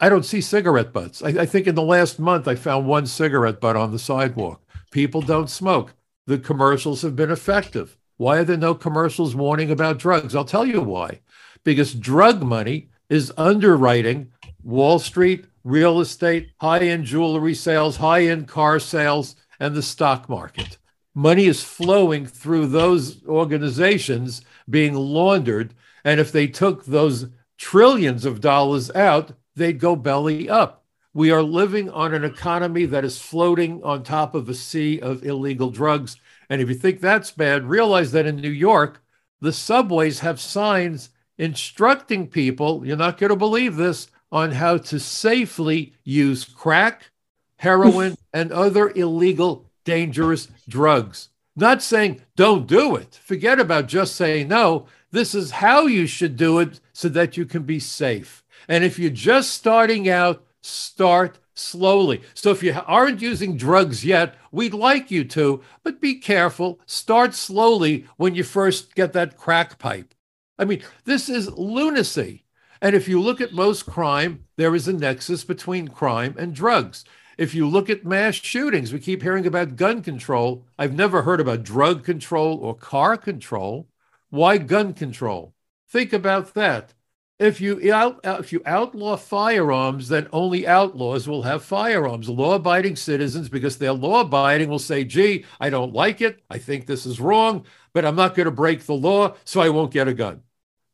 I don't see cigarette butts. I, I, think in the last month, I found one cigarette butt on the sidewalk. People don't smoke. The commercials have been effective. Why are there no commercials warning about drugs? I'll tell you why. Because drug money is underwriting Wall Street, real estate, high end jewelry sales, high end car sales, and the stock market. Money is flowing through those organizations being laundered. And if they took those trillions of dollars out, they'd go belly up. We are living on an economy that is floating on top of a sea of illegal drugs. And if you think that's bad, realize that in New York, the subways have signs instructing people, you're not going to believe this, on how to safely use crack, heroin, and other illegal, dangerous drugs. Not saying don't do it. Forget about just saying no. This is how you should do it so that you can be safe. And if you're just starting out, start slowly. So if you aren't using drugs yet, we'd like you to, but be careful. Start slowly when you first get that crack pipe. I mean, this is lunacy. And if you look at most crime, there is a nexus between crime and drugs. If you look at mass shootings, we keep hearing about gun control. I've never heard about drug control or car control. Why gun control? Think about that. If you out, uh, if you outlaw firearms, then only outlaws will have firearms. Law-abiding citizens, because they're law-abiding, will say, "Gee, I don't like it. I think this is wrong, but I'm not going to break the law, so I won't get a gun."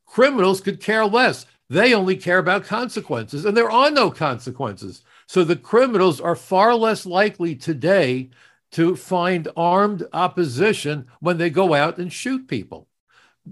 Criminals could care less. They only care about consequences, and there are no consequences. So the criminals are far less likely today to find armed opposition when they go out and shoot people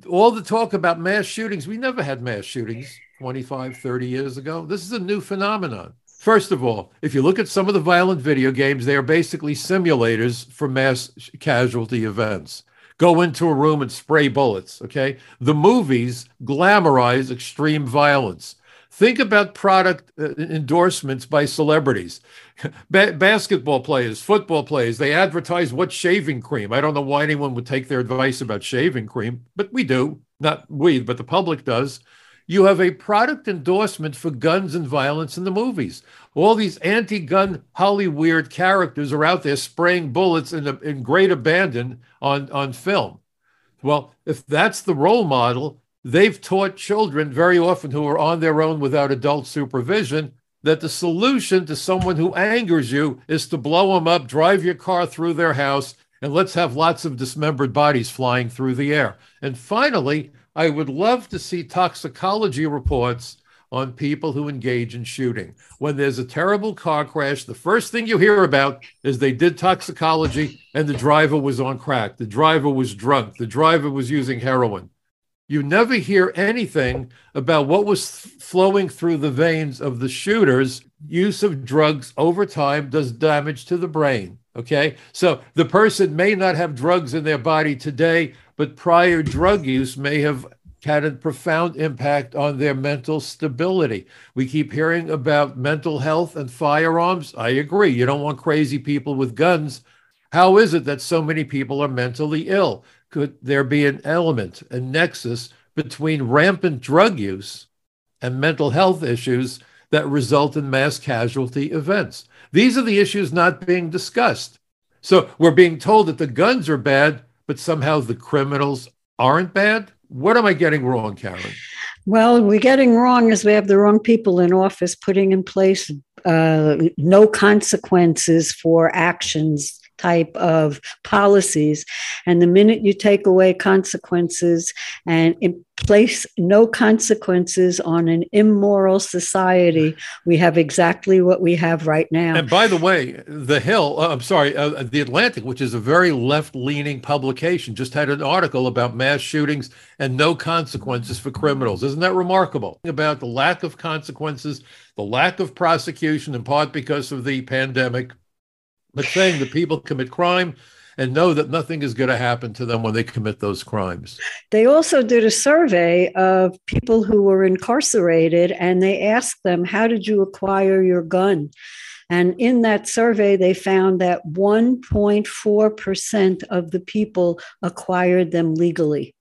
all the talk about mass shootings, we never had mass shootings 25, 30 years ago. This is a new phenomenon. First of all, if you look at some of the violent video games, they are basically simulators for mass casualty events. Go into a room and spray bullets, okay? The movies glamorize extreme violence. Think about product uh, endorsements by celebrities, ba- basketball players, football players. They advertise what shaving cream. I don't know why anyone would take their advice about shaving cream, but we do. Not we, but the public does. You have a product endorsement for guns and violence in the movies. All these anti gun Hollywood characters are out there spraying bullets in, in great abandon on, on film. Well, if that's the role model, they've taught children very often who are on their own without adult supervision that the solution to someone who angers you is to blow them up, drive your car through their house, and let's have lots of dismembered bodies flying through the air. And finally, I would love to see toxicology reports on people who engage in shooting. When there's a terrible car crash, the first thing you hear about is they did toxicology and the driver was on crack. The driver was drunk. The driver was using heroin. You never hear anything about what was flowing through the veins of the shooters. Use of drugs over time does damage to the brain. Okay. So the person may not have drugs in their body today, but prior drug use may have had a profound impact on their mental stability. We keep hearing about mental health and firearms. I agree. You don't want crazy people with guns. How is it that so many people are mentally ill? Could there be an element, a nexus between rampant drug use and mental health issues that result in mass casualty events? These are the issues not being discussed. So we're being told that the guns are bad, but somehow the criminals aren't bad. What am I getting wrong, Karen? Well, we're getting wrong is we have the wrong people in office putting in place uh, no consequences for actions type of policies. And the minute you take away consequences and place no consequences on an immoral society, we have exactly what we have right now. And by the way, The Hill, uh, I'm sorry, uh, The Atlantic, which is a very left leaning publication, just had an article about mass shootings and no consequences for criminals. Isn't that remarkable? About the lack of consequences, the lack of prosecution, in part because of the pandemic, but saying that people commit crime and know that nothing is going to happen to them when they commit those crimes. They also did a survey of people who were incarcerated and they asked them, How did you acquire your gun? And in that survey, they found that 1.4% of the people acquired them legally.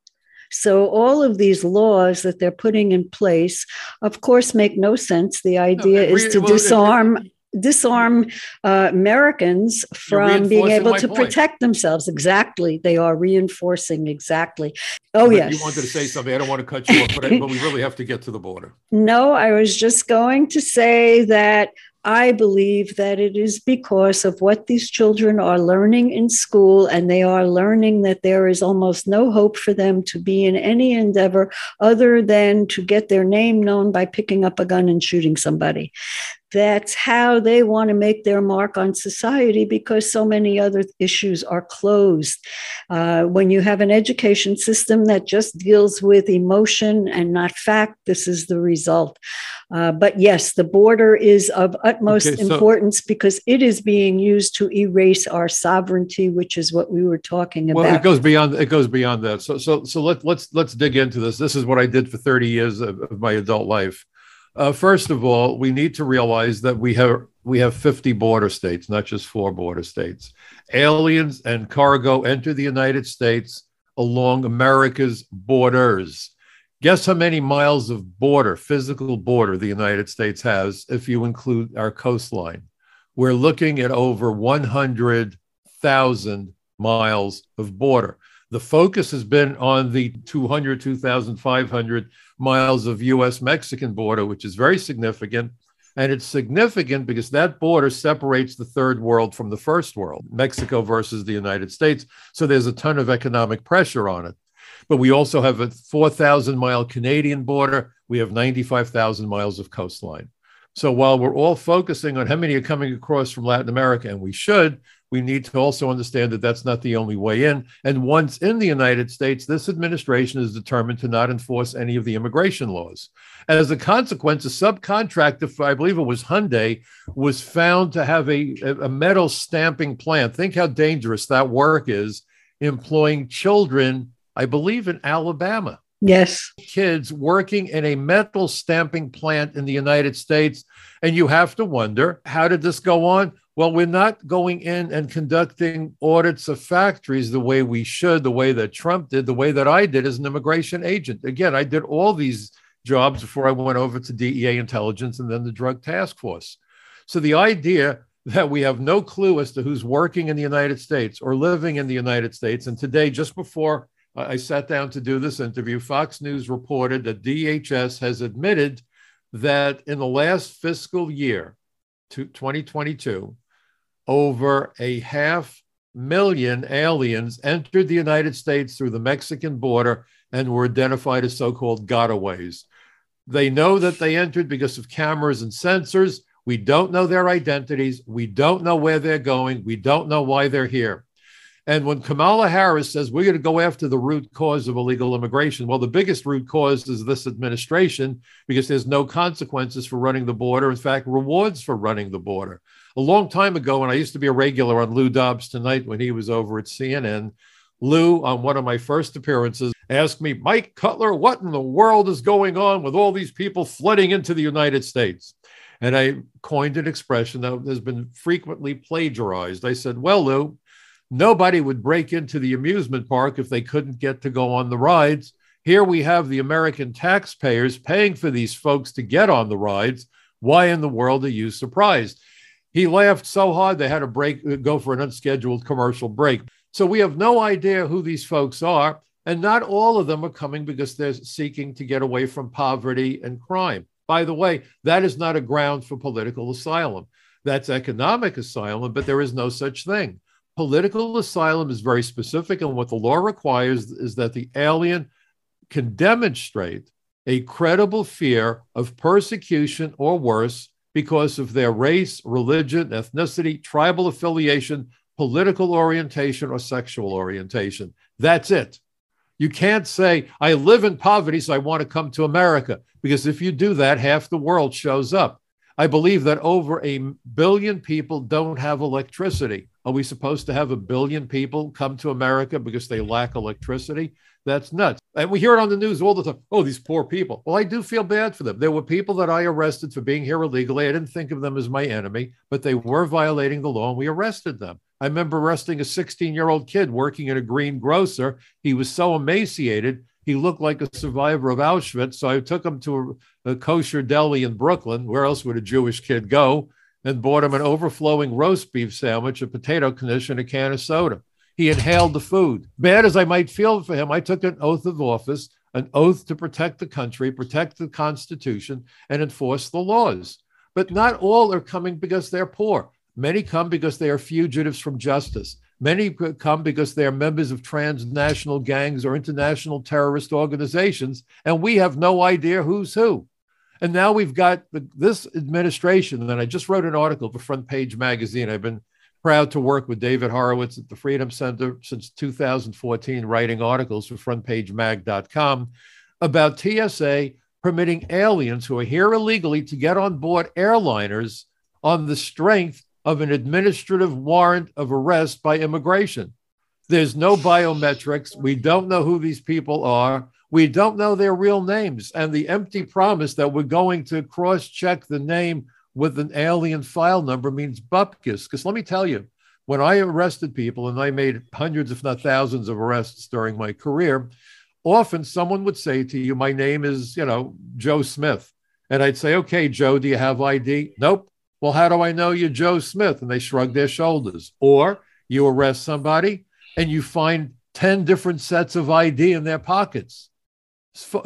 So, all of these laws that they're putting in place, of course, make no sense. The idea no, is to well, disarm disarm uh, Americans from being able to point. protect themselves. Exactly. They are reinforcing exactly. Oh, but yes. You wanted to say something. I don't want to cut you off, but, I, but we really have to get to the border. No, I was just going to say that I believe that it is because of what these children are learning in school, and they are learning that there is almost no hope for them to be in any endeavor other than to get their name known by picking up a gun and shooting somebody that's how they want to make their mark on society because so many other issues are closed. Uh, when you have an education system that just deals with emotion and not fact, this is the result. Uh, but yes, the border is of utmost okay, so, importance because it is being used to erase our sovereignty, which is what we were talking about. Well, it goes beyond it goes beyond that. So so so let let's let's dig into this. This is what I did for 30 years of, of my adult life. Uh, first of all, we need to realize that we have we have 50 border states, not just four border states. Aliens and cargo enter the United States along America's borders. Guess how many miles of border, physical border, the United States has if you include our coastline? We're looking at over 100,000 miles of border. The focus has been on the 200, 2,500 miles of US Mexican border, which is very significant. And it's significant because that border separates the third world from the first world, Mexico versus the United States. So there's a ton of economic pressure on it. But we also have a 4,000 mile Canadian border. We have 95,000 miles of coastline. So while we're all focusing on how many are coming across from Latin America, and we should, we need to also understand that that's not the only way in. And once in the United States, this administration is determined to not enforce any of the immigration laws. As a consequence, a subcontractor for, I believe it was Hyundai, was found to have a, a metal stamping plant. Think how dangerous that work is, employing children, I believe, in Alabama. Yes. Kids working in a metal stamping plant in the United States. And you have to wonder how did this go on? Well, we're not going in and conducting audits of factories the way we should, the way that Trump did, the way that I did as an immigration agent. Again, I did all these jobs before I went over to DEA intelligence and then the drug task force. So the idea that we have no clue as to who's working in the United States or living in the United States. And today, just before I sat down to do this interview. Fox News reported that DHS has admitted that in the last fiscal year, 2022, over a half million aliens entered the United States through the Mexican border and were identified as so called gotaways. They know that they entered because of cameras and sensors. We don't know their identities. We don't know where they're going. We don't know why they're here. And when Kamala Harris says we're going to go after the root cause of illegal immigration, well, the biggest root cause is this administration because there's no consequences for running the border. In fact, rewards for running the border. A long time ago, when I used to be a regular on Lou Dobbs Tonight when he was over at CNN, Lou, on one of my first appearances, asked me, Mike Cutler, what in the world is going on with all these people flooding into the United States? And I coined an expression that has been frequently plagiarized. I said, Well, Lou, Nobody would break into the amusement park if they couldn't get to go on the rides. Here we have the American taxpayers paying for these folks to get on the rides. Why in the world are you surprised? He laughed so hard they had to break, uh, go for an unscheduled commercial break. So we have no idea who these folks are. And not all of them are coming because they're seeking to get away from poverty and crime. By the way, that is not a ground for political asylum. That's economic asylum, but there is no such thing. Political asylum is very specific, and what the law requires is that the alien can demonstrate a credible fear of persecution or worse because of their race, religion, ethnicity, tribal affiliation, political orientation, or sexual orientation. That's it. You can't say, I live in poverty, so I want to come to America, because if you do that, half the world shows up. I believe that over a billion people don't have electricity. Are we supposed to have a billion people come to America because they lack electricity? That's nuts. And we hear it on the news all the time. Oh, these poor people. Well, I do feel bad for them. There were people that I arrested for being here illegally. I didn't think of them as my enemy, but they were violating the law and we arrested them. I remember arresting a 16 year old kid working at a green grocer. He was so emaciated, he looked like a survivor of Auschwitz. So I took him to a, a kosher deli in Brooklyn. Where else would a Jewish kid go? And bought him an overflowing roast beef sandwich, a potato knish, and a can of soda. He inhaled the food. Bad as I might feel for him, I took an oath of office, an oath to protect the country, protect the Constitution, and enforce the laws. But not all are coming because they're poor. Many come because they are fugitives from justice. Many come because they are members of transnational gangs or international terrorist organizations, and we have no idea who's who. And now we've got the, this administration, and I just wrote an article for Front Page Magazine. I've been proud to work with David Horowitz at the Freedom Center since 2014, writing articles for frontpagemag.com about TSA permitting aliens who are here illegally to get on board airliners on the strength of an administrative warrant of arrest by immigration. There's no biometrics. We don't know who these people are. We don't know their real names. And the empty promise that we're going to cross check the name with an alien file number means bupkis. Because let me tell you, when I arrested people, and I made hundreds, if not thousands, of arrests during my career, often someone would say to you, My name is, you know, Joe Smith. And I'd say, Okay, Joe, do you have ID? Nope. Well, how do I know you're Joe Smith? And they shrug their shoulders. Or you arrest somebody and you find 10 different sets of ID in their pockets,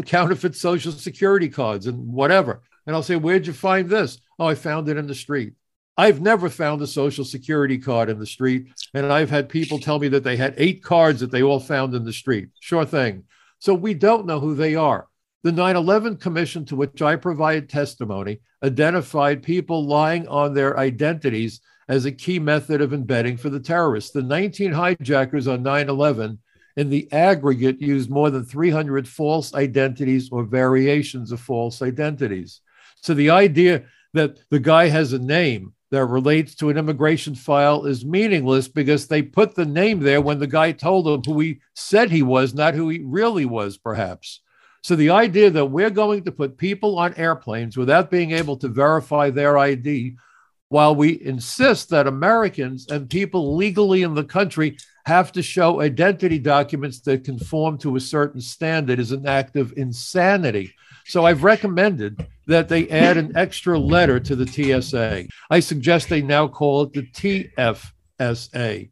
counterfeit social security cards and whatever. And I'll say, Where'd you find this? Oh, I found it in the street. I've never found a social security card in the street. And I've had people tell me that they had eight cards that they all found in the street. Sure thing. So we don't know who they are. The 9 11 Commission, to which I provided testimony, identified people lying on their identities as a key method of embedding for the terrorists. The 19 hijackers on 9 11 in the aggregate used more than 300 false identities or variations of false identities. So the idea that the guy has a name that relates to an immigration file is meaningless because they put the name there when the guy told them who he said he was, not who he really was, perhaps. So the idea that we're going to put people on airplanes without being able to verify their ID, while we insist that Americans and people legally in the country have to show identity documents that conform to a certain standard, is an act of insanity. So I've recommended that they add an extra letter to the TSA. I suggest they now call it the TFSA,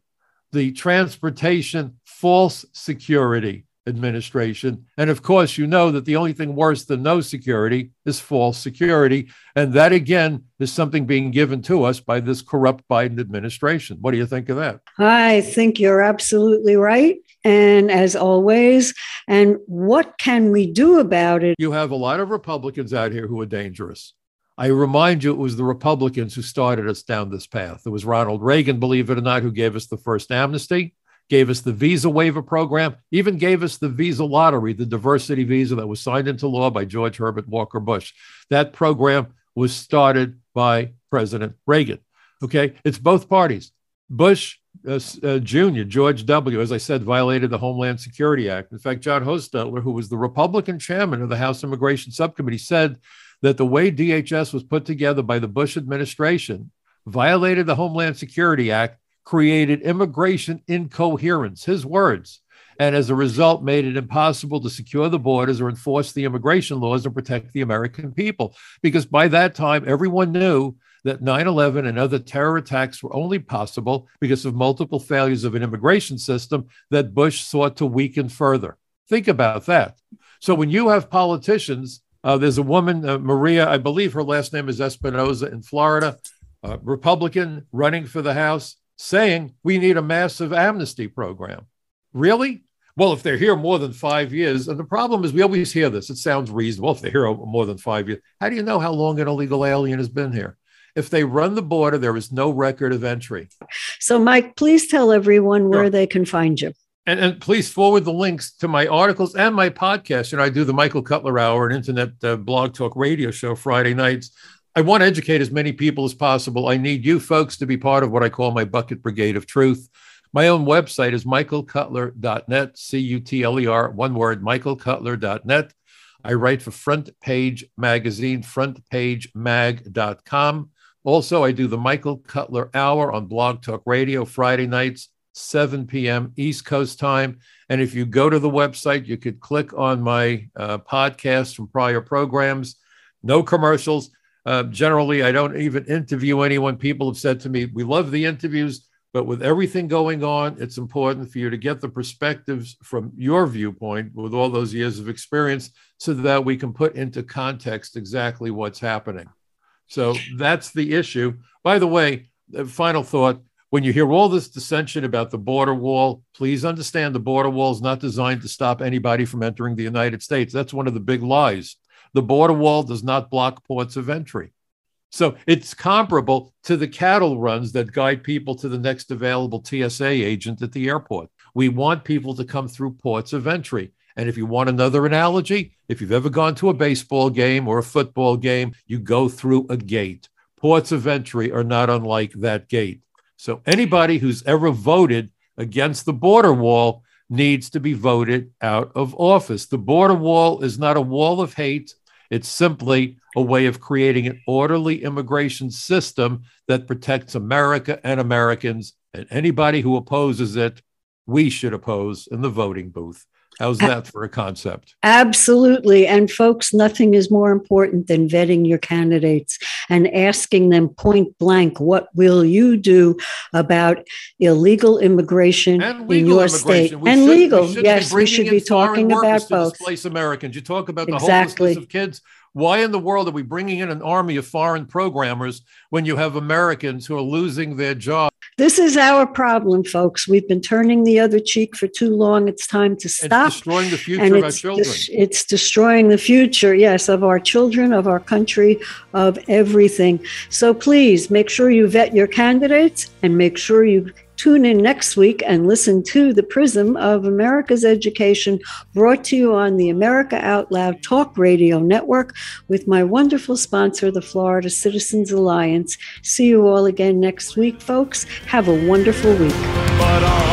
the Transportation False Security administration. And of course, you know that the only thing worse than no security is false security. And that, again, is something being given to us by this corrupt Biden administration. What do you think of that? I think you're absolutely right. And as always, and what can we do about it? You have a lot of Republicans out here who are dangerous. I remind you, it was the Republicans who started us down this path. It was Ronald Reagan, believe it or not, who gave us the first amnesty gave us the visa waiver program, even gave us the visa lottery, the diversity visa that was signed into law by George Herbert Walker Bush. That program was started by President Reagan. Okay, it's both parties. Bush uh, uh, Jr., George W., as I said, violated the Homeland Security Act. In fact, John Hostettler, who was the Republican chairman of the House Immigration Subcommittee, said that the way DHS was put together by the Bush administration violated the Homeland Security Act created immigration incoherence, his words, and as a result made it impossible to secure the borders or enforce the immigration laws and protect the American people. Because by that time, everyone knew that 9 11 and other terror attacks were only possible because of multiple failures of an immigration system that Bush sought to weaken further. Think about that. So when you have politicians, uh, there's a woman, uh, Maria, I believe her last name is Espinoza in Florida, uh, Republican running for the House saying we need a massive amnesty program. Really? Well, if they're here more than five years, and the problem is we always hear this, it sounds reasonable. If they're here more than five years, how do you know how long an illegal alien has been here? If they run the border, there is no record of entry. So, Mike, please tell everyone where sure. they can find you. And, and, please forward the links to my articles and my podcast. You know, I do the Michael Cutler Hour, an internet uh, blog talk radio show Friday nights. I want to educate as many people as possible. I need you folks to be part of what I call my bucket brigade of truth. My own website is michaelcutler.net, C U T L E R, one word, michaelcutler.net. I write for Front Page Magazine, frontpagemag.com. Also, I do the Michael Cutler Hour on Blog Talk Radio Friday nights, 7 p.m. East Coast time. And if you go to the website, you could click on my uh, podcast from prior programs. No commercials. Uh, generally, I don't even interview anyone. People have said to me, We love the interviews, but with everything going on, it's important for you to get the perspectives from your viewpoint with all those years of experience so that we can put into context exactly what's happening. So that's the issue. By the way, final thought when you hear all this dissension about the border wall, please understand the border wall is not designed to stop anybody from entering the United States. That's one of the big lies. The border wall does not block ports of entry. So it's comparable to the cattle runs that guide people to the next available TSA agent at the airport. We want people to come through ports of entry. And if you want another analogy, if you've ever gone to a baseball game or a football game, you go through a gate. Ports of entry are not unlike that gate. So anybody who's ever voted against the border wall needs to be voted out of office. The border wall is not a wall of hate. It's simply a way of creating an orderly immigration system that protects America and Americans. And anybody who opposes it, we should oppose in the voting booth. How's that for a concept? Absolutely. And folks, nothing is more important than vetting your candidates and asking them point blank, what will you do about illegal immigration in your state? We and should, legal. We yes, we should be talking about both. Displace Americans. You talk about the exactly. hopelessness of kids. Why in the world are we bringing in an army of foreign programmers when you have Americans who are losing their jobs? This is our problem, folks. We've been turning the other cheek for too long. It's time to stop. It's destroying the future of our children. Des- it's destroying the future, yes, of our children, of our country, of everything. So please make sure you vet your candidates and make sure you Tune in next week and listen to The Prism of America's Education, brought to you on the America Out Loud Talk Radio Network with my wonderful sponsor, the Florida Citizens Alliance. See you all again next week, folks. Have a wonderful week.